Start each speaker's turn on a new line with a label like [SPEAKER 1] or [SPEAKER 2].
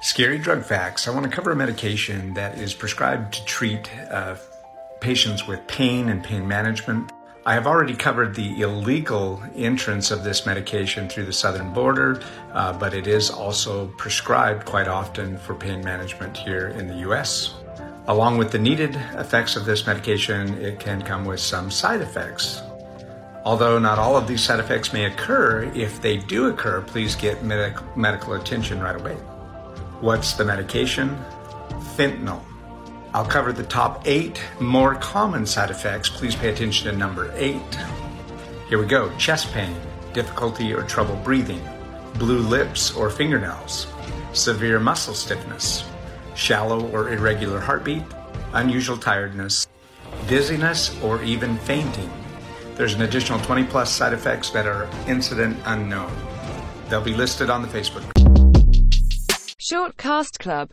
[SPEAKER 1] Scary drug facts. I want to cover a medication that is prescribed to treat uh, patients with pain and pain management. I have already covered the illegal entrance of this medication through the southern border, uh, but it is also prescribed quite often for pain management here in the US. Along with the needed effects of this medication, it can come with some side effects. Although not all of these side effects may occur, if they do occur, please get medic- medical attention right away. What's the medication? Fentanyl. I'll cover the top eight more common side effects. Please pay attention to number eight. Here we go chest pain, difficulty or trouble breathing, blue lips or fingernails, severe muscle stiffness, shallow or irregular heartbeat, unusual tiredness, dizziness, or even fainting. There's an additional 20 plus side effects that are incident unknown. They'll be listed on the Facebook.
[SPEAKER 2] Shortcast Club